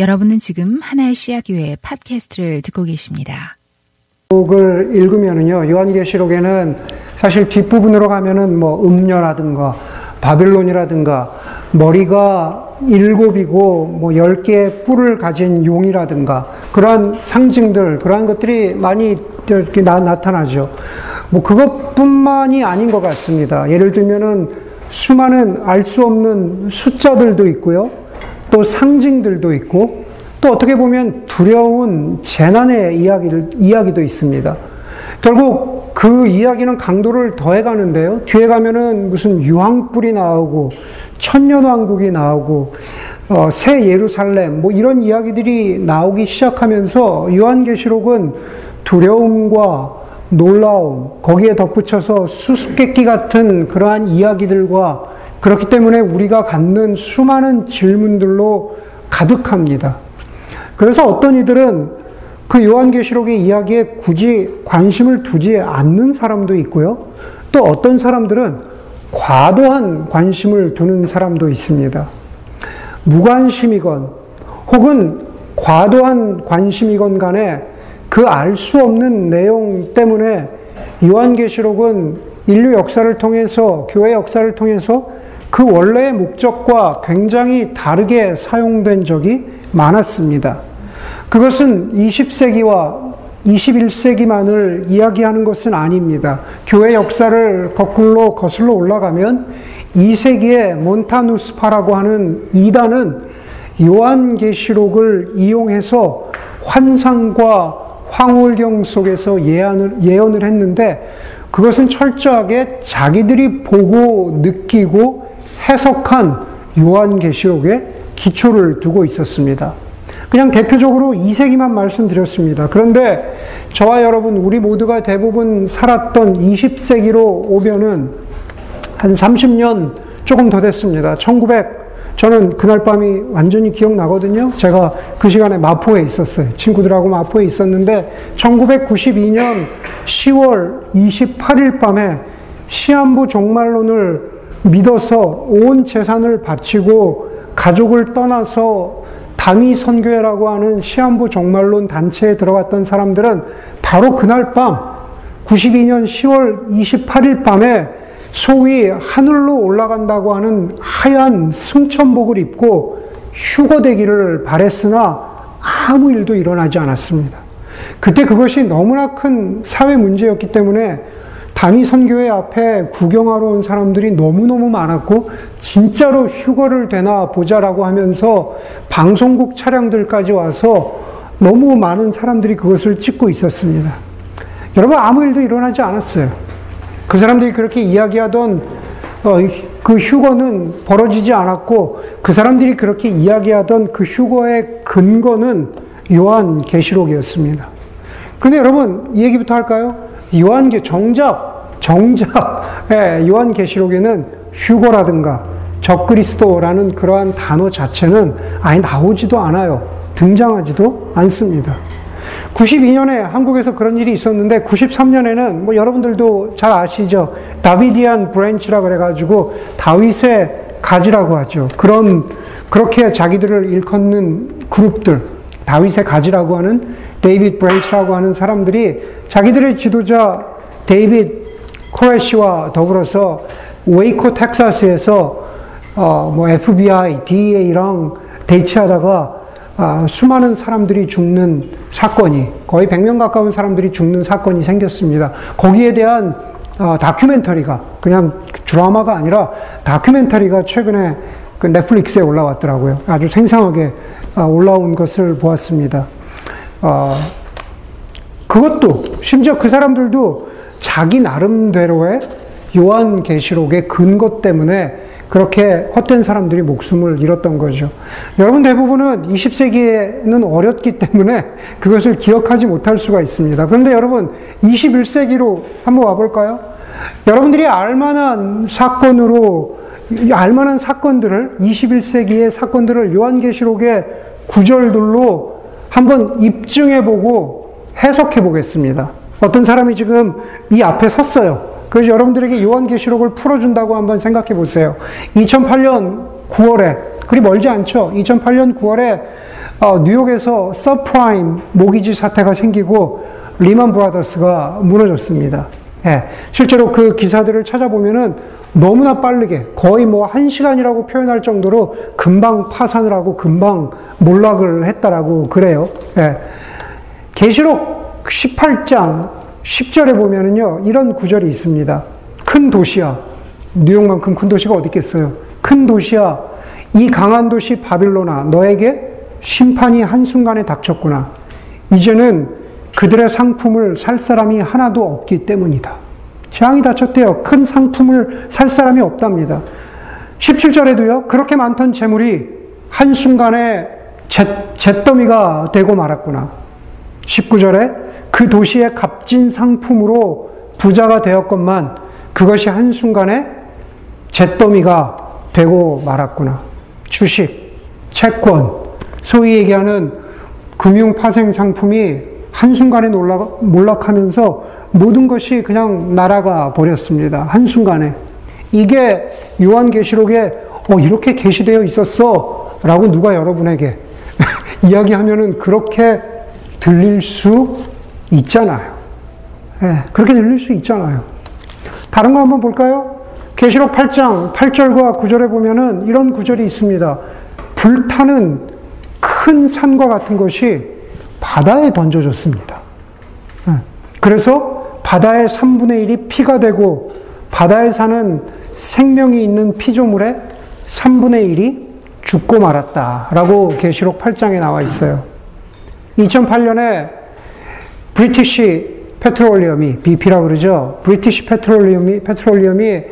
여러분은 지금 하나의 씨앗교회 팟캐스트를 듣고 계십니다. 을 읽으면은요, 요한계시록에는 사실 뒷부분으로 가면은 뭐 음녀라든가 바빌론이라든가 머리가 일곱이고 뭐 열 개의 뿔을 가진 용이라든가 그러한 상징들, 그러한 것들이 많이 이렇게 나, 나타나죠. 뭐 그것뿐만이 아닌 것 같습니다. 예를 들면은 수많은 알 수 없는 숫자들도 있고요. 또 상징들도 있고 또 어떻게 보면 두려운 재난의 이야기를, 이야기도 있습니다. 결국 그 이야기는 강도를 더해 가는데요. 뒤에 가면은 무슨 유황불이 나오고 천년왕국이 나오고 어, 새 예루살렘 뭐 이런 이야기들이 나오기 시작하면서 요한계시록은 두려움과 놀라움 거기에 덧붙여서 수수께끼 같은 그러한 이야기들과 그렇기 때문에 우리가 갖는 수많은 질문들로 가득합니다. 그래서 어떤 이들은 그 요한계시록의 이야기에 굳이 관심을 두지 않는 사람도 있고요. 또 어떤 사람들은 과도한 관심을 두는 사람도 있습니다. 무관심이건 혹은 과도한 관심이건 간에 그 알 수 없는 내용 때문에 요한계시록은 인류 역사를 통해서 교회 역사를 통해서 그 원래의 목적과 굉장히 다르게 사용된 적이 많았습니다. 그것은 20세기와 21세기만을 이야기하는 것은 아닙니다. 교회 역사를 거꾸로 거슬러 올라가면 2세기의 몬타누스파라고 하는 이단은 요한계시록을 이용해서 환상과 황홀경 속에서 예언을, 예언을 했는데 그것은 철저하게 자기들이 보고 느끼고 해석한 요한계시록에 기초를 두고 있었습니다. 그냥 대표적으로 2세기만 말씀드렸습니다. 그런데 저와 여러분, 우리 모두가 대부분 살았던 20세기로 오면은 한 30년 조금 더 됐습니다. 1900, 저는 그날 밤이 완전히 기억나거든요. 제가 그 시간에 마포에 있었어요. 친구들하고 마포에 있었는데 1992년 10월 28일 밤에 시한부 종말론을 믿어서 온 재산을 바치고 가족을 떠나서 당위 선교회라고 하는 시한부 종말론 단체에 들어갔던 사람들은 바로 그날 밤 92년 10월 28일 밤에 소위 하늘로 올라간다고 하는 하얀 승천복을 입고 휴거되기를 바랬으나 아무 일도 일어나지 않았습니다. 그때 그것이 너무나 큰 사회 문제였기 때문에 단위 선교회 앞에 구경하러 온 사람들이 너무너무 많았고, 진짜로 휴거를 되나 보자라고 하면서 방송국 차량들까지 와서 너무 많은 사람들이 그것을 찍고 있었습니다. 여러분, 아무 일도 일어나지 않았어요. 그 사람들이 그렇게 이야기하던 어, 그 휴거는 벌어지지 않았고, 그 사람들이 그렇게 이야기하던 그 휴거의 근거는 요한 계시록이었습니다. 근데 여러분, 이 얘기부터 할까요? 요한계 정작 정작 예, 요한계시록에는 휴거라든가 적그리스도라는 그러한 단어 자체는 아예 나오지도 않아요. 등장하지도 않습니다. 92년에 한국에서 그런 일이 있었는데 93년에는 뭐 여러분들도 잘 아시죠? Davidian Branch라 그래가지고 다윗의 가지라고 하죠. 그런 그렇게 자기들을 일컫는 그룹들 다윗의 가지라고 하는 David Branch라고 하는 사람들이 자기들의 지도자 데이빗 코레시와 더불어서 웨이코 텍사스에서 어, 뭐 FBI, DEA랑 대치하다가 아, 수많은 사람들이 죽는 사건이 거의 100명 가까운 사람들이 죽는 사건이 생겼습니다. 거기에 대한 어, 다큐멘터리가 그냥 드라마가 아니라 다큐멘터리가 최근에 그 넷플릭스에 올라왔더라고요. 아주 생생하게 아, 올라온 것을 보았습니다. 어, 그것도 심지어 그 사람들도 자기 나름대로의 요한 계시록의 근거 때문에 그렇게 헛된 사람들이 목숨을 잃었던 거죠. 여러분 대부분은 20세기에는 어렸기 때문에 그것을 기억하지 못할 수가 있습니다. 그런데 여러분 21세기로 한번 와볼까요? 여러분들이 알만한 사건으로 알만한 사건들을 21세기의 사건들을 요한계시록의 구절들로 한번 입증해 보고 해석해 보겠습니다. 어떤 사람이 지금 이 앞에 섰어요. 그래서 여러분들에게 요한계시록을 풀어준다고 한번 생각해 보세요. 2008년 9월에, 그리 멀지 않죠? 2008년 9월에 어, 뉴욕에서 서브프라임 모기지 사태가 생기고 리만 브라더스가 무너졌습니다. 예, 실제로 그 기사들을 찾아보면은 너무나 빠르게 거의 뭐 한 시간이라고 표현할 정도로 금방 파산을 하고 금방 몰락을 했다라고 그래요. 예. 계시록 18장 10절에 보면은요 이런 구절이 있습니다. 큰 도시야 뉴욕만큼 큰 도시가 어디 있겠어요? 큰 도시야 이 강한 도시 바빌로나 너에게 심판이 한순간에 닥쳤구나. 이제는 그들의 상품을 살 사람이 하나도 없기 때문이다. 재앙이 닥쳤대요. 큰 상품을 살 사람이 없답니다. 17절에도요, 그렇게 많던 재물이 한순간에 잿더미가 되고 말았구나. 19절에 그 도시의 값진 상품으로 부자가 되었건만 그것이 한순간에 잿더미가 되고 말았구나. 주식, 채권, 소위 얘기하는 금융 파생 상품이 한순간에 몰락하면서 모든 것이 그냥 날아가 버렸습니다. 한순간에. 이게 요한계시록에 어, 이렇게 게시되어 있었어. 라고 누가 여러분에게 이야기하면은 그렇게 들릴 수 있잖아요. 네, 그렇게 들릴 수 있잖아요. 다른 거 한번 볼까요? 계시록 8장 8절과 9절에 보면은 이런 구절이 있습니다. 불타는 큰 산과 같은 것이 바다에 던져졌습니다. 예. 그래서 바다의 3분의 1이 피가 되고 바다에 사는 생명이 있는 피조물의 3분의 1이 죽고 말았다라고 계시록 8장에 나와 있어요. 2008년에 브리티시 페트롤리엄이 BP라고 그러죠. 브리티시 페트롤리엄이 페트롤리엄이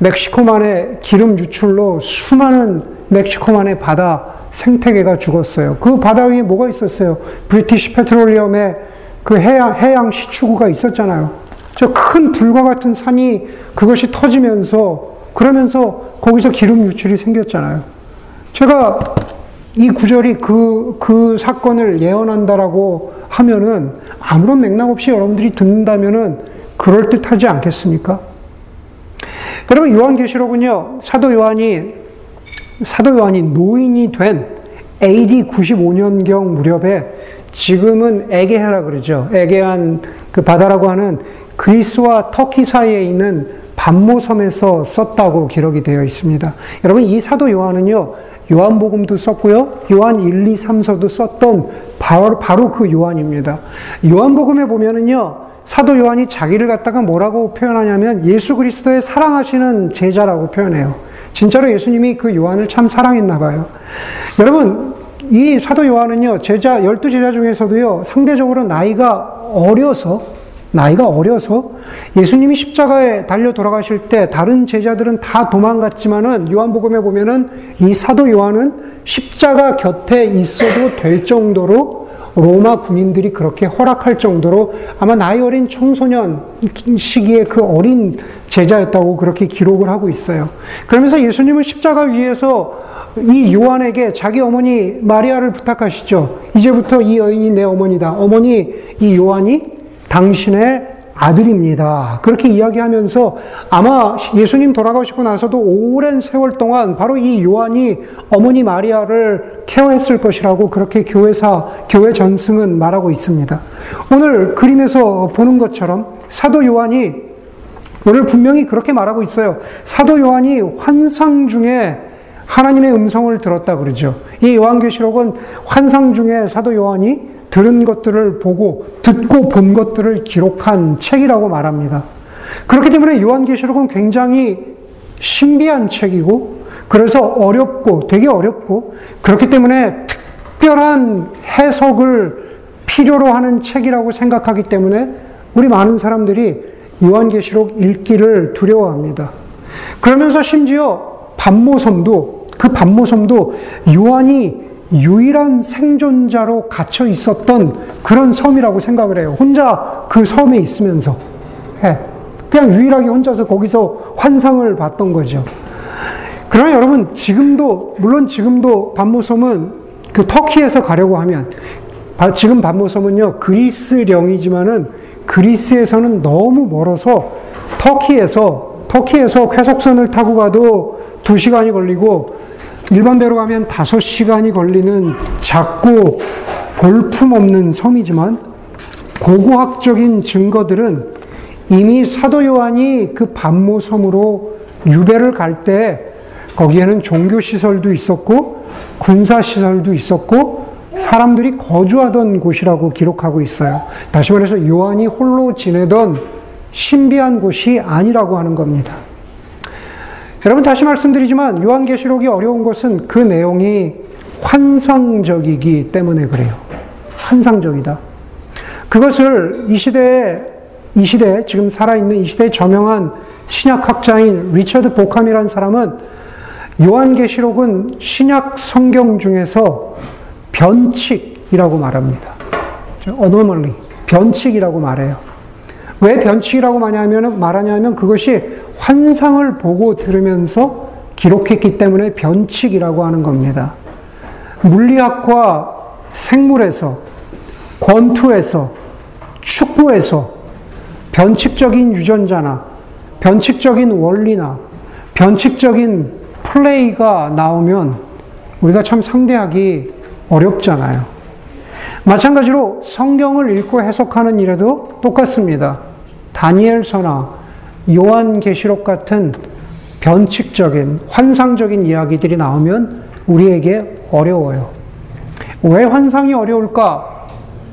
멕시코만의 기름 유출로 수많은 멕시코만의 바다 생태계가 죽었어요. 그 바다 위에 뭐가 있었어요? 브리티시 페트롤리엄의 그 해양, 해양 시추구가 있었잖아요. 저 큰 불과 같은 산이 그것이 터지면서 그러면서 거기서 기름 유출이 생겼잖아요. 제가 이 구절이 그, 그 사건을 예언한다라고 하면은 아무런 맥락 없이 여러분들이 듣는다면은 그럴듯하지 않겠습니까? 여러분, 요한계시록은요, 사도 요한이 사도 요한이 노인이 된 AD 95년경 무렵에 지금은 에게해라 그러죠. 에게한 그 바다라고 하는 그리스와 터키 사이에 있는 반모섬에서 썼다고 기록이 되어 있습니다. 여러분 이 사도 요한은요. 요한복음도 썼고요. 요한 1, 2, 3서도 썼던 바로, 바로 그 요한입니다. 요한복음에 보면은요. 사도 요한이 자기를 갖다가 뭐라고 표현하냐면 예수 그리스도의 사랑하시는 제자라고 표현해요. 진짜로 예수님이 그 요한을 참 사랑했나 봐요. 여러분, 이 사도 요한은요, 제자, 열두 제자 중에서도요, 상대적으로 나이가 어려서, 나이가 어려서 예수님이 십자가에 달려 돌아가실 때 다른 제자들은 다 도망갔지만은 요한복음에 보면은 이 사도 요한은 십자가 곁에 있어도 될 정도로 로마 군인들이 그렇게 허락할 정도로 아마 나이 어린 청소년 시기에 그 어린 제자였다고 그렇게 기록을 하고 있어요. 그러면서 예수님은 십자가 위에서 이 요한에게 자기 어머니 마리아를 부탁하시죠. 이제부터 이 여인이 내 어머니다. 어머니 이 요한이 당신의 아들입니다. 그렇게 이야기하면서 아마 예수님 돌아가시고 나서도 오랜 세월 동안 바로 이 요한이 어머니 마리아를 케어했을 것이라고 그렇게 교회사, 교회 전승은 말하고 있습니다. 오늘 그림에서 보는 것처럼 사도 요한이 오늘 분명히 그렇게 말하고 있어요. 사도 요한이 환상 중에 하나님의 음성을 들었다 그러죠. 이 요한계시록은 환상 중에 사도 요한이 들은 것들을 보고 듣고 본 것들을 기록한 책이라고 말합니다. 그렇기 때문에 요한계시록은 굉장히 신비한 책이고 그래서 어렵고 되게 어렵고 그렇기 때문에 특별한 해석을 필요로 하는 책이라고 생각하기 때문에 우리 많은 사람들이 요한계시록 읽기를 두려워합니다. 그러면서 심지어 반모섬도 그 반모섬도 요한이 유일한 생존자로 갇혀 있었던 그런 섬이라고 생각을 해요. 혼자 그 섬에 있으면서. 예. 그냥 유일하게 혼자서 거기서 환상을 봤던 거죠. 그러나 여러분, 지금도, 물론 지금도 반모섬은 그 터키에서 가려고 하면, 지금 반모섬은요, 그리스령이지만은 그리스에서는 너무 멀어서 터키에서, 터키에서 쾌속선을 타고 가도 두 시간이 걸리고 일반대로 가면 5시간이 걸리는 작고 볼품없는 섬이지만 고고학적인 증거들은 이미 사도 요한이 그 반모 섬으로 유배를 갈 때 거기에는 종교 시설도 있었고 군사 시설도 있었고 사람들이 거주하던 곳이라고 기록하고 있어요. 다시 말해서 요한이 홀로 지내던 신비한 곳이 아니라고 하는 겁니다. 여러분 다시 말씀드리지만 요한계시록이 어려운 것은 그 내용이 환상적이기 때문에 그래요. 환상적이다. 그것을 이 시대에 이 시대에 지금 살아있는 이 시대에 저명한 신약학자인 리처드 보캄이라는 사람은 요한계시록은 신약 성경 중에서 변칙이라고 말합니다. anomaly, 변칙이라고 말해요. 왜 변칙이라고 말하냐면, 그것이 환상을 보고 들으면서 기록했기 때문에 변칙이라고 하는 겁니다. 물리학과 생물에서, 권투에서, 축구에서 변칙적인 유전자나 변칙적인 원리나 변칙적인 플레이가 나오면 우리가 참 상대하기 어렵잖아요. 마찬가지로 성경을 읽고 해석하는 일에도 똑같습니다. 다니엘서나 요한계시록 같은 변칙적인 환상적인 이야기들이 나오면 우리에게 어려워요. 왜 환상이 어려울까?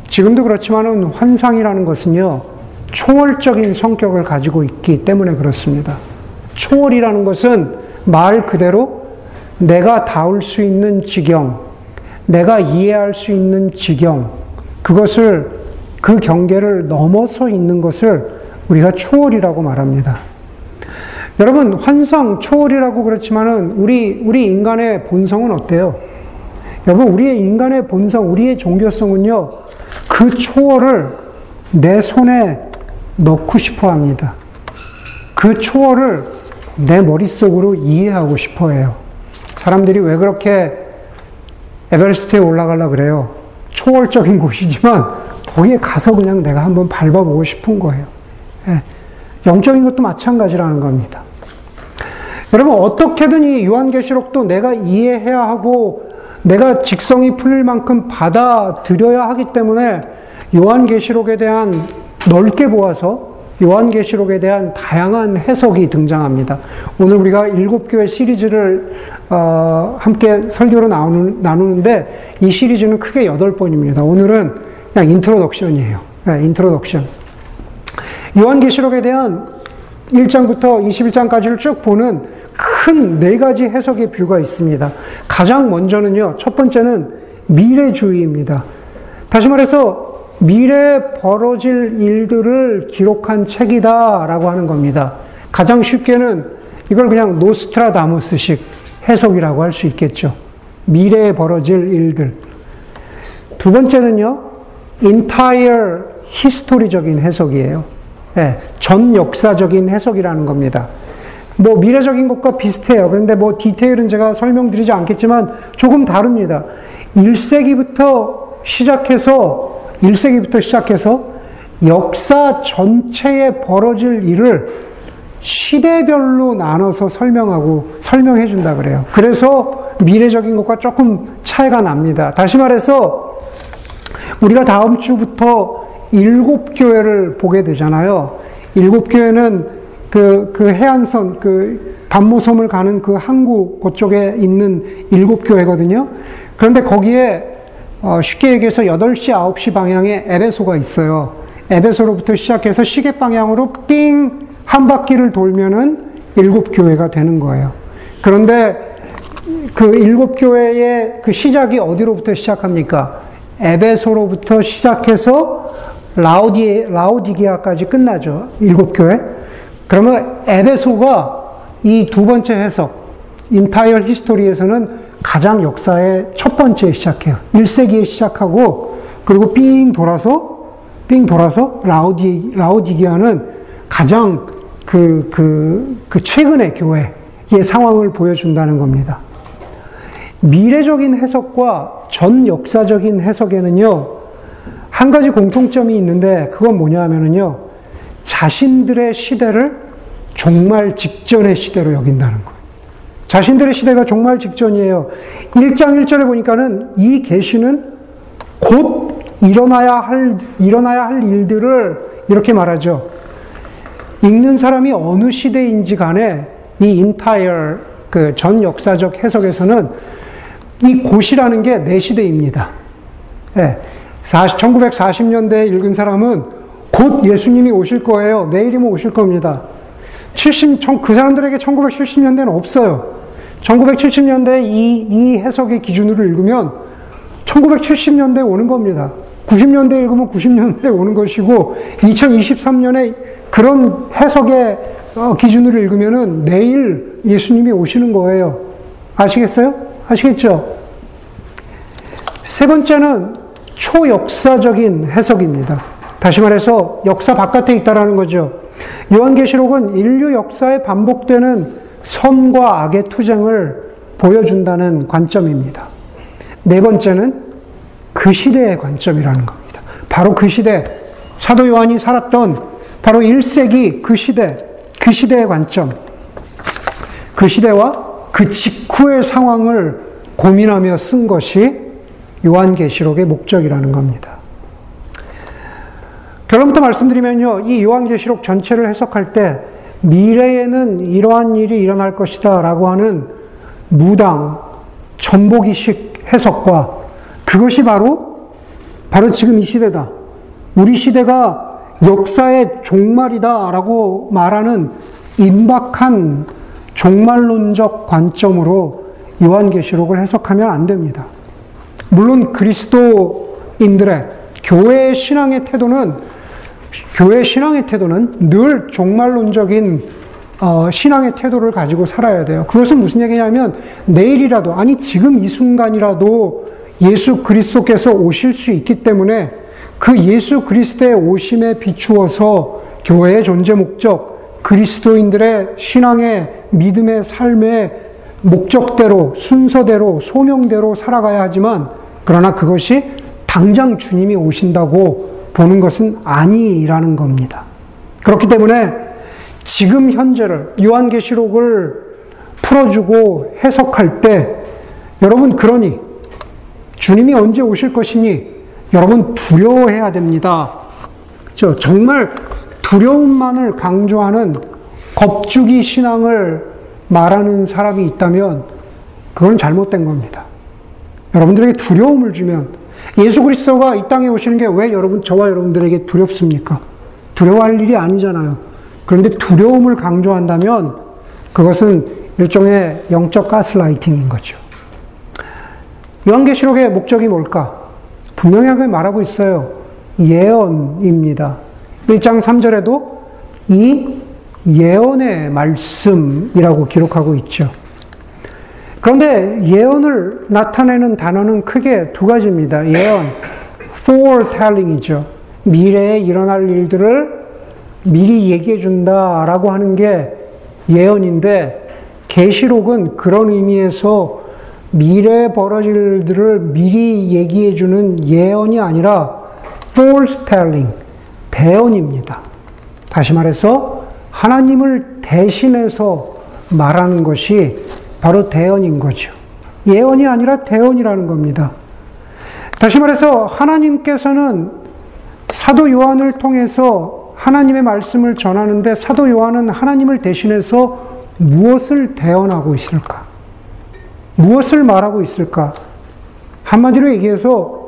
지금도 그렇지만은 환상이라는 것은요, 초월적인 성격을 가지고 있기 때문에 그렇습니다. 초월이라는 것은 말 그대로 내가 닿을 수 있는 지경, 내가 이해할 수 있는 지경, 그것을, 그 경계를 넘어서 있는 것을 우리가 초월이라고 말합니다. 여러분, 환상, 초월이라고 그렇지만은 우리, 우리 인간의 본성은 어때요? 여러분, 우리의 인간의 본성, 우리의 종교성은요, 그 초월을 내 손에 넣고 싶어 합니다. 그 초월을 내 머릿속으로 이해하고 싶어 해요. 사람들이 왜 그렇게 에베레스트에 올라가려 그래요? 초월적인 곳이지만 거기에 가서 그냥 내가 한번 밟아보고 싶은 거예요. 예. 영적인 것도 마찬가지라는 겁니다. 여러분 어떻게든 이 요한계시록도 내가 이해해야 하고 내가 직성이 풀릴 만큼 받아들여야 하기 때문에 요한계시록에 대한 넓게 보아서 요한계시록에 대한 다양한 해석이 등장합니다. 오늘 우리가 일곱 교회 시리즈를 어, 함께 설교로 나누, 나누는데 이 시리즈는 크게 여덟 번입니다. 오늘은 그냥 introduction이에요. 네, introduction. 요한계시록에 대한 1장부터 21장까지를 쭉 보는 큰 네 가지 해석의 view가 있습니다. 가장 먼저는요, 첫 번째는 미래주의입니다. 다시 말해서 미래에 벌어질 일들을 기록한 책이다라고 하는 겁니다. 가장 쉽게는 이걸 그냥 노스트라다무스식 해석이라고 할 수 있겠죠. 미래에 벌어질 일들. 두 번째는요, entire 히스토리적인 해석이에요. 네, 전 역사적인 해석이라는 겁니다. 뭐 미래적인 것과 비슷해요. 그런데 뭐 디테일은 제가 설명드리지 않겠지만 조금 다릅니다. 1세기부터 시작해서 1세기부터 시작해서 역사 전체에 벌어질 일을 시대별로 나눠서 설명하고 설명해 준다 그래요. 그래서 미래적인 것과 조금 차이가 납니다. 다시 말해서 우리가 다음 주부터 일곱 교회를 보게 되잖아요. 일곱 교회는 그, 그 해안선, 그 반모섬을 가는 그 항구 그쪽에 있는 일곱 교회거든요. 그런데 거기에 어, 쉽게 얘기해서 8시, 9시 방향에 에베소가 있어요. 에베소로부터 시작해서 시계 방향으로 삥 한 바퀴를 돌면은 일곱 교회가 되는 거예요. 그런데 그 일곱 교회의 그 시작이 어디로부터 시작합니까? 에베소로부터 시작해서 라우디, 라우디게아까지 끝나죠. 일곱 교회. 그러면 에베소가 이 두 번째 해석, 인타이얼 히스토리에서는 가장 역사의 첫 번째 시작해요. 1세기에 시작하고 그리고 삥 돌아서 삥 돌아서 라우디 라우디기아는 가장 그, 그, 그 최근의 교회의 상황을 보여준다는 겁니다. 미래적인 해석과 전 역사적인 해석에는요, 한 가지 공통점이 있는데, 그건 뭐냐 하면요, 자신들의 시대를 종말 직전의 시대로 여긴다는 거예요. 자신들의 시대가 종말 직전이에요. 1장 1절에 보니까는 이 계시는 곧 일어나야 할, 일어나야 할 일들을 이렇게 말하죠. 읽는 사람이 어느 시대인지 간에 이 entire 그전 역사적 해석에서는 이 곧이라는 게 내 시대입니다. 예. 1940년대에 읽은 사람은 곧 예수님이 오실 거예요. 내일이면 오실 겁니다. 70, 그 사람들에게 1970년대는 없어요. 1970년대 이, 이 해석의 기준으로 읽으면 1970년대에 오는 겁니다. 90년대 읽으면 90년대에 오는 것이고 2023년에 그런 해석의 어, 기준으로 읽으면은 내일 예수님이 오시는 거예요. 아시겠어요? 아시겠죠? 세 번째는 초역사적인 해석입니다. 다시 말해서 역사 바깥에 있다라는 거죠. 요한계시록은 인류 역사에 반복되는 선과 악의 투쟁을 보여준다는 관점입니다. 네 번째는 그 시대의 관점이라는 겁니다. 바로 그 시대, 사도 요한이 살았던 바로 1세기 그 시대, 그 시대의 관점, 그 시대와 그 직후의 상황을 고민하며 쓴 것이 요한계시록의 목적이라는 겁니다. 결론부터 말씀드리면요, 이 요한계시록 전체를 해석할 때 미래에는 이러한 일이 일어날 것이다 라고 하는 무당, 전보기식 해석과 그것이 바로, 바로 지금 이 시대다. 우리 시대가 역사의 종말이다 라고 말하는 임박한 종말론적 관점으로 요한계시록을 해석하면 안 됩니다. 물론 그리스도인들의 교회의 신앙의 태도는 교회 신앙의 태도는 늘 종말론적인 어, 신앙의 태도를 가지고 살아야 돼요. 그것은 무슨 얘기냐면 내일이라도 아니 지금 이 순간이라도 예수 그리스도께서 오실 수 있기 때문에 그 예수 그리스도의 오심에 비추어서 교회의 존재 목적, 그리스도인들의 신앙의 믿음의 삶의 목적대로 순서대로 소명대로 살아가야 하지만 그러나 그것이 당장 주님이 오신다고 보는 것은 아니라는 겁니다. 그렇기 때문에 지금 현재를 요한계시록을 풀어주고 해석할 때 여러분 그러니 주님이 언제 오실 것이니 여러분 두려워해야 됩니다. 저 정말 두려움만을 강조하는 겁주기 신앙을 말하는 사람이 있다면 그건 잘못된 겁니다. 여러분들에게 두려움을 주면 예수 그리스도가 이 땅에 오시는 게 왜 여러분, 저와 여러분들에게 두렵습니까? 두려워할 일이 아니잖아요. 그런데 두려움을 강조한다면 그것은 일종의 영적 가스라이팅인 거죠. 요한계시록의 목적이 뭘까? 분명하게 말하고 있어요. 예언입니다. 1장 3절에도 이 예언의 말씀이라고 기록하고 있죠. 그런데 예언을 나타내는 단어는 크게 두 가지입니다. 예언, foretelling이죠. 미래에 일어날 일들을 미리 얘기해 준다라고 하는 게 예언인데 계시록은 그런 의미에서 미래에 벌어질 일들을 미리 얘기해 주는 예언이 아니라 foretelling, 대언입니다. 다시 말해서 하나님을 대신해서 말하는 것이 바로 대언인 거죠. 예언이 아니라 대언이라는 겁니다. 다시 말해서 하나님께서는 사도 요한을 통해서 하나님의 말씀을 전하는데 사도 요한은 하나님을 대신해서 무엇을 대언하고 있을까? 무엇을 말하고 있을까? 한마디로 얘기해서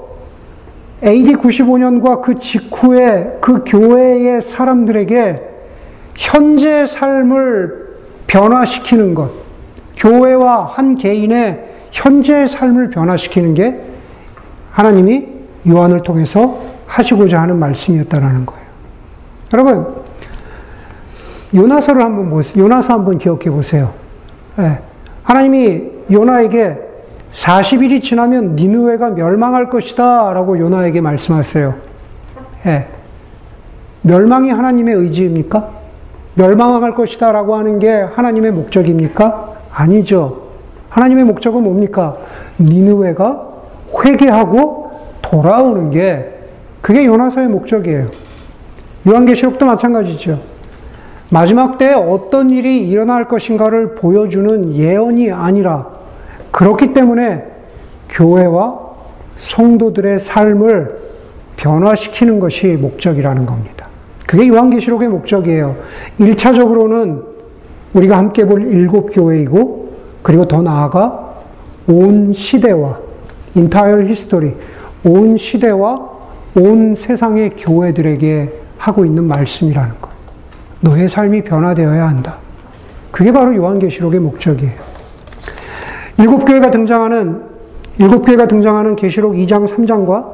AD 95년과 그 직후에 그 교회의 사람들에게 현재 삶을 변화시키는 것, 교회와 한 개인의 현재의 삶을 변화시키는 게 하나님이 요한을 통해서 하시고자 하는 말씀이었다라는 거예요. 여러분, 요나서를 한번 보세요. 요나서 한번 기억해 보세요. 네. 하나님이 요나에게 40일이 지나면 니누웨가 멸망할 것이다 라고 요나에게 말씀하세요. 네. 멸망이 하나님의 의지입니까? 멸망할 것이다 라고 하는 게 하나님의 목적입니까? 아니죠. 하나님의 목적은 뭡니까? 니느웨가 회개하고 돌아오는 게 그게 요나서의 목적이에요. 요한계시록도 마찬가지죠. 마지막 때에 어떤 일이 일어날 것인가를 보여주는 예언이 아니라 그렇기 때문에 교회와 성도들의 삶을 변화시키는 것이 목적이라는 겁니다. 그게 요한계시록의 목적이에요. 1차적으로는 우리가 함께 볼 일곱 교회이고, 그리고 더 나아가 온 시대와, entire history, 온 시대와 온 세상의 교회들에게 하고 있는 말씀이라는 것. 너의 삶이 변화되어야 한다. 그게 바로 요한계시록의 목적이에요. 일곱 교회가 등장하는 일곱 교회가 등장하는 계시록 2장 3장과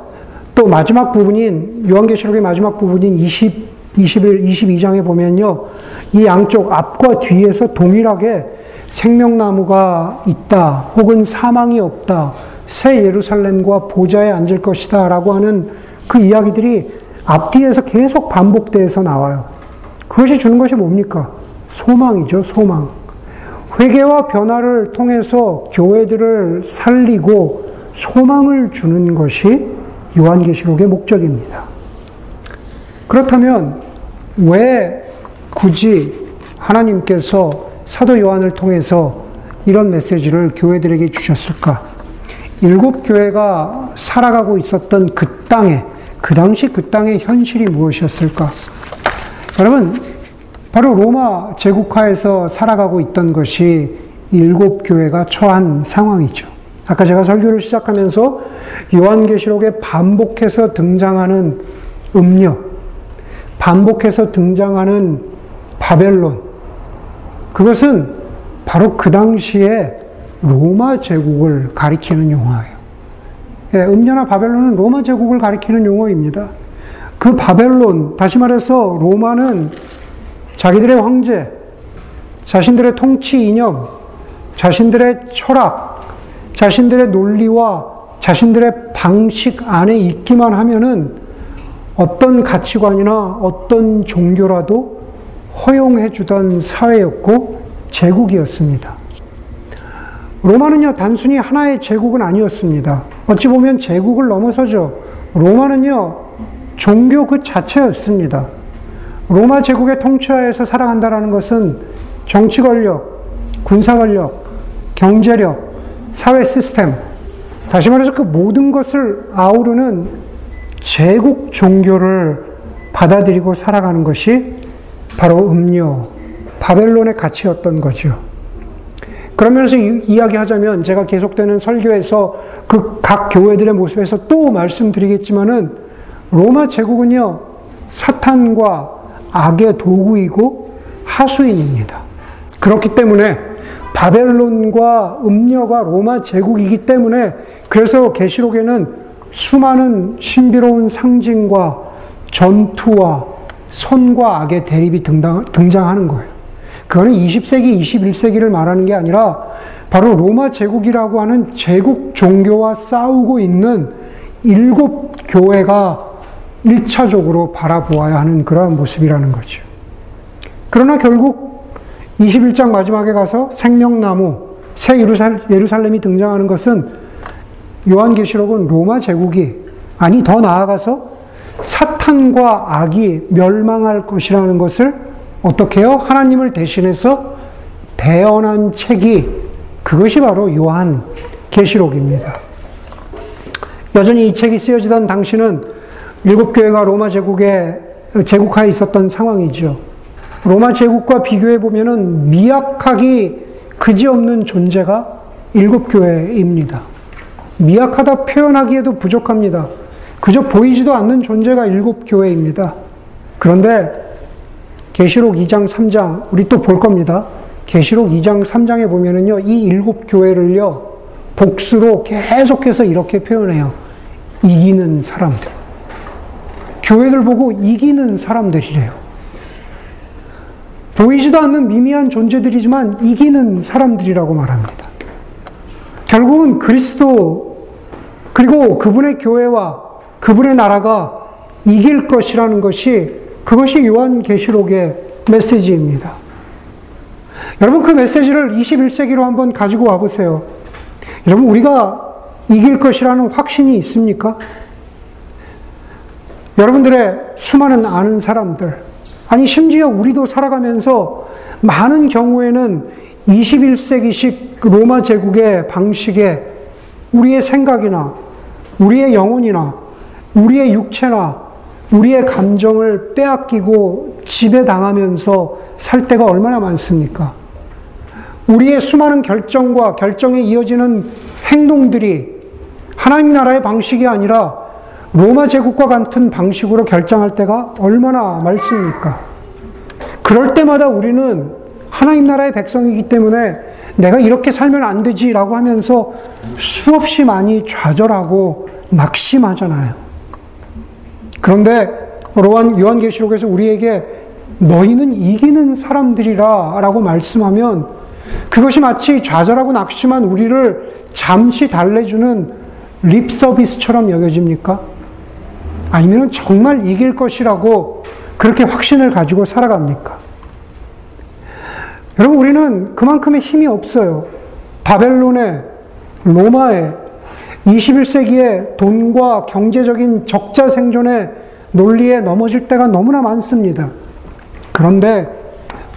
또 마지막 부분인 요한계시록의 마지막 부분인 20 21, 22장에 보면요. 이 양쪽 앞과 뒤에서 동일하게 생명나무가 있다. 혹은 사망이 없다. 새 예루살렘과 보좌에 앉을 것이다. 라고 하는 그 이야기들이 앞뒤에서 계속 반복돼서 나와요. 그것이 주는 것이 뭡니까? 소망이죠, 소망. 회개와 변화를 통해서 교회들을 살리고 소망을 주는 것이 요한계시록의 목적입니다. 그렇다면 왜 굳이 하나님께서 사도 요한을 통해서 이런 메시지를 교회들에게 주셨을까? 일곱 교회가 살아가고 있었던 그 땅에, 그 당시 그 땅의 현실이 무엇이었을까? 여러분, 바로 로마 제국하에서 살아가고 있던 것이 일곱 교회가 처한 상황이죠. 아까 제가 설교를 시작하면서 요한계시록에 반복해서 등장하는 음료, 반복해서 등장하는 바벨론, 그것은 바로 그 당시에 로마 제국을 가리키는 용어예요. 예, 음료나 바벨론은 로마 제국을 가리키는 용어입니다. 그 바벨론, 다시 말해서 로마는 자기들의 황제, 자신들의 통치 이념, 자신들의 철학, 자신들의 논리와 자신들의 방식 안에 있기만 하면은 어떤 가치관이나 어떤 종교라도 허용해 주던 사회였고 제국이었습니다. 로마는요, 단순히 하나의 제국은 아니었습니다. 어찌 보면 제국을 넘어서죠. 로마는요, 종교 그 자체였습니다. 로마 제국의 통치하에서 살아간다는 것은 정치 권력, 군사 권력, 경제력, 사회 시스템, 다시 말해서 그 모든 것을 아우르는 제국 종교를 받아들이고 살아가는 것이 바로 음료, 바벨론의 가치였던 거죠. 그러면서 이야기하자면 제가 계속되는 설교에서 그 각 교회들의 모습에서 또 말씀드리겠지만은 로마 제국은요, 사탄과 악의 도구이고 하수인입니다. 그렇기 때문에 바벨론과 음녀가 로마 제국이기 때문에 그래서 계시록에는 수많은 신비로운 상징과 전투와 선과 악의 대립이 등장하는 거예요. 그거는 20세기, 21세기를 말하는 게 아니라 바로 로마 제국이라고 하는 제국 종교와 싸우고 있는 일곱 교회가 1차적으로 바라보아야 하는 그러한 모습이라는 거죠. 그러나 결국 21장 마지막에 가서 생명나무, 새 예루살렘이 등장하는 것은 요한계시록은 로마 제국이, 아니 더 나아가서 사탄과 악이 멸망할 것이라는 것을 어떻게 해요? 하나님을 대신해서 대언한 책이 그것이 바로 요한 계시록입니다. 여전히 이 책이 쓰여지던 당시는 일곱 교회가 로마 제국에 제국하에 있었던 상황이죠. 로마 제국과 비교해 보면은 미약하기 그지없는 존재가 일곱 교회입니다. 미약하다 표현하기에도 부족합니다. 그저 보이지도 않는 존재가 일곱 교회입니다. 그런데 계시록 2장 3장 우리 또 볼 겁니다. 계시록 2장 3장에 보면은요. 이 일곱 교회를요. 복수로 계속해서 이렇게 표현해요. 이기는 사람들. 교회를 보고 이기는 사람들이래요. 보이지도 않는 미미한 존재들이지만 이기는 사람들이라고 말합니다. 결국은 그리스도 그리고 그분의 교회와 그분의 나라가 이길 것이라는 것이 그것이 요한계시록의 메시지입니다. 여러분 그 메시지를 21세기로 한번 가지고 와 보세요. 여러분 우리가 이길 것이라는 확신이 있습니까? 여러분들의 수많은 아는 사람들, 아니, 심지어 우리도 살아가면서 많은 경우에는 21세기식 로마 제국의 방식에 우리의 생각이나 우리의 영혼이나 우리의 육체나 우리의 감정을 빼앗기고 지배당하면서 살 때가 얼마나 많습니까? 우리의 수많은 결정과 결정에 이어지는 행동들이 하나님 나라의 방식이 아니라 로마 제국과 같은 방식으로 결정할 때가 얼마나 많습니까? 그럴 때마다 우리는 하나님 나라의 백성이기 때문에 내가 이렇게 살면 안 되지라고 하면서 수없이 많이 좌절하고 낙심하잖아요. 그런데 로한 요한계시록에서 우리에게 너희는 이기는 사람들이라 라고 말씀하면 그것이 마치 좌절하고 낙심한 우리를 잠시 달래주는 립 서비스처럼 여겨집니까? 아니면 정말 이길 것이라고 그렇게 확신을 가지고 살아갑니까? 여러분, 우리는 그만큼의 힘이 없어요. 바벨론에, 로마에, 21세기에 돈과 경제적인 적자 생존의 논리에 넘어질 때가 너무나 많습니다. 그런데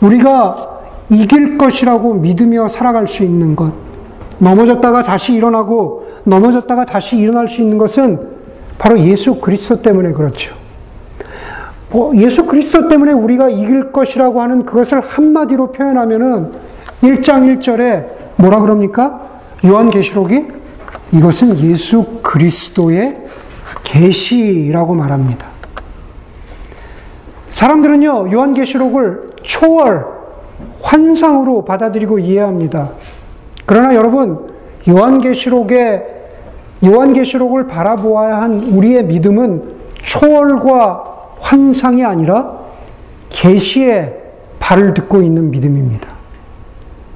우리가 이길 것이라고 믿으며 살아갈 수 있는 것, 넘어졌다가 다시 일어나고 넘어졌다가 다시 일어날 수 있는 것은 바로 예수 그리스도 때문에 그렇죠. 뭐 예수 그리스도 때문에 우리가 이길 것이라고 하는 그것을 한마디로 표현하면은 1장 1절에 뭐라 그럽니까? 요한계시록이 이것은 예수 그리스도의 계시라고 말합니다. 사람들은요, 요한계시록을 초월, 환상으로 받아들이고 이해합니다. 그러나 여러분, 요한계시록의 요한계시록을 바라보아야 한 우리의 믿음은 초월과 환상이 아니라 계시의 발을 듣고 있는 믿음입니다.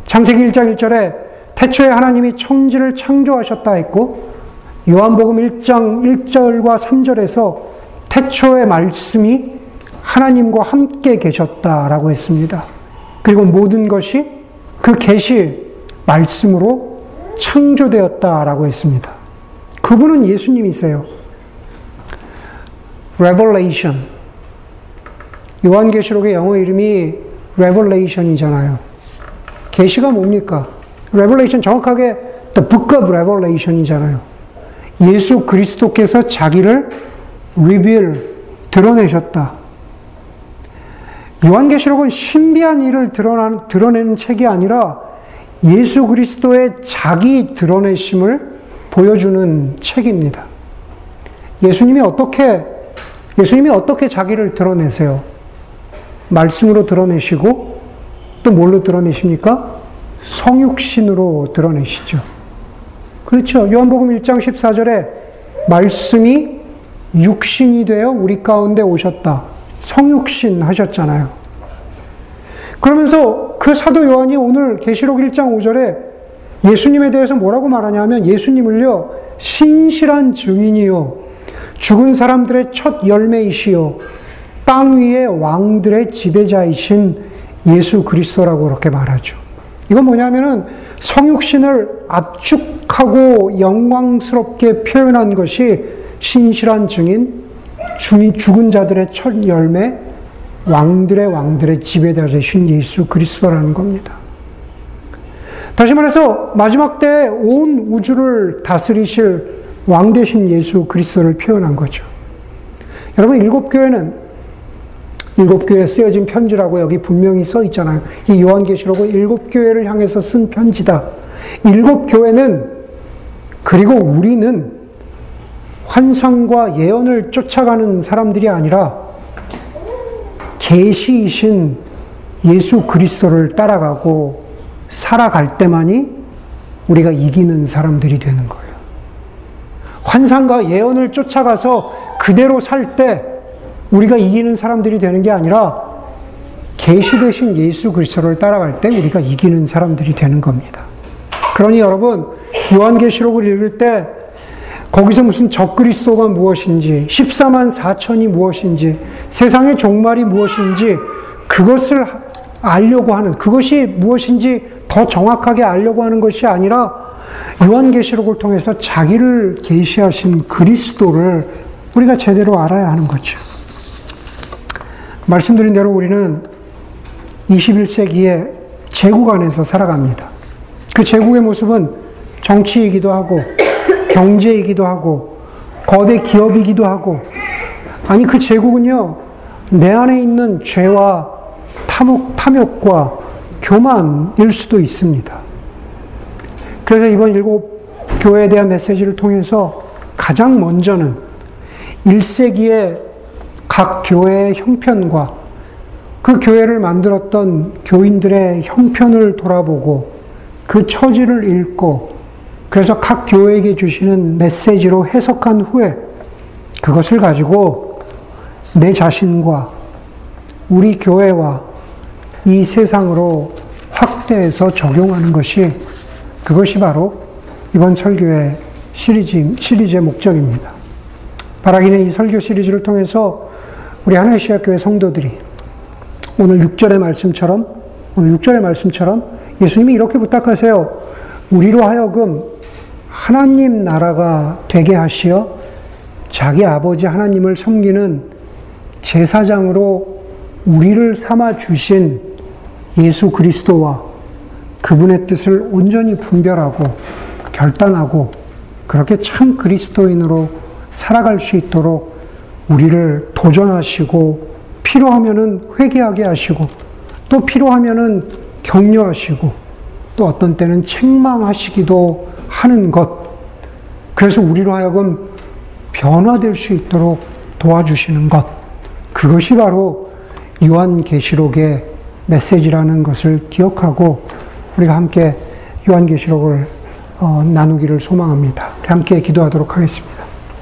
창세기 1장 1절에 태초에 하나님이 청지를 창조하셨다 했고 요한복음 1장 1절과 3절에서 태초의 말씀이 하나님과 함께 계셨다라고 했습니다. 그리고 모든 것이 그 계시 말씀으로 창조되었다라고 했습니다. 그분은 예수님이세요. Revelation. 요한계시록의 영어 이름이 Revelation이잖아요. 계시가 뭡니까? Revelation 정확하게 The Book of Revelation이잖아요. 예수 그리스도께서 자기를 reveal 드러내셨다. 요한계시록은 신비한 일을 드러내는 책이 아니라 예수 그리스도의 자기 드러내심을 보여주는 책입니다. 예수님이 어떻게, 예수님이 어떻게 자기를 드러내세요? 말씀으로 드러내시고 또 뭘로 드러내십니까? 성육신으로 드러내시죠. 그렇죠. 요한복음 1장 14절에 말씀이 육신이 되어 우리 가운데 오셨다. 성육신 하셨잖아요. 그러면서 그 사도 요한이 오늘 계시록 1장 5절에 예수님에 대해서 뭐라고 말하냐면 예수님을요, 신실한 증인이요, 죽은 사람들의 첫 열매이시요, 땅 위의 왕들의 지배자이신 예수 그리스도라고 그렇게 말하죠. 이건 뭐냐면은 성육신을 압축하고 영광스럽게 표현한 것이 신실한 증인, 죽은 자들의 첫 열매, 왕들의 왕들의 지배자 되신 예수 그리스도라는 겁니다. 다시 말해서 마지막 때 온 우주를 다스리실 왕 되신 예수 그리스도를 표현한 거죠. 여러분 일곱 교회는 일곱 교회에 쓰여진 편지라고 여기 분명히 써 있잖아요. 이 요한계시록은 일곱 교회를 향해서 쓴 편지다. 일곱 교회는 그리고 우리는 환상과 예언을 쫓아가는 사람들이 아니라 계시이신 예수 그리스도를 따라가고 살아갈 때만이 우리가 이기는 사람들이 되는 거예요. 환상과 예언을 쫓아가서 그대로 살 때 우리가 이기는 사람들이 되는 게 아니라 계시 되신 예수 그리스도를 따라갈 때 우리가 이기는 사람들이 되는 겁니다. 그러니 여러분 요한계시록을 읽을 때 거기서 무슨 적그리스도가 무엇인지, 14만 4천이 무엇인지, 세상의 종말이 무엇인지, 그것을 알려고 하는, 그것이 무엇인지 더 정확하게 알려고 하는 것이 아니라, 요한계시록을 통해서 자기를 계시하신 그리스도를 우리가 제대로 알아야 하는 거죠. 말씀드린 대로 우리는 21세기의 제국 안에서 살아갑니다. 그 제국의 모습은 정치이기도 하고, 경제이기도 하고, 거대 기업이기도 하고, 아니, 그 제국은요, 내 안에 있는 죄와 탐욕, 탐욕과 교만일 수도 있습니다. 그래서 이번 일곱 교회에 대한 메시지를 통해서 가장 먼저는 1세기의 각 교회의 형편과 그 교회를 만들었던 교인들의 형편을 돌아보고 그 처지를 읽고 그래서 각 교회에게 주시는 메시지로 해석한 후에 그것을 가지고 내 자신과 우리 교회와 이 세상으로 확대해서 적용하는 것이 그것이 바로 이번 설교의 시리즈, 시리즈의 목적입니다. 바라기는 이 설교 시리즈를 통해서 우리 하나의 시학교회 성도들이 오늘 6절의 말씀처럼 오늘 6절의 말씀처럼 예수님이 이렇게 부탁하세요. 우리로 하여금 하나님 나라가 되게 하시어 자기 아버지 하나님을 섬기는 제사장으로 우리를 삼아 주신 예수 그리스도와 그분의 뜻을 온전히 분별하고 결단하고 그렇게 참 그리스도인으로 살아갈 수 있도록 우리를 도전하시고 필요하면은 회개하게 하시고 또 필요하면은 격려하시고 또 어떤 때는 책망하시기도 하는 것. 그래서 우리로 하여금 변화될 수 있도록 도와주시는 것. 그것이 바로 요한계시록의 메시지라는 것을 기억하고 우리가 함께 요한계시록을 어, 나누기를 소망합니다. 함께 기도하도록 하겠습니다.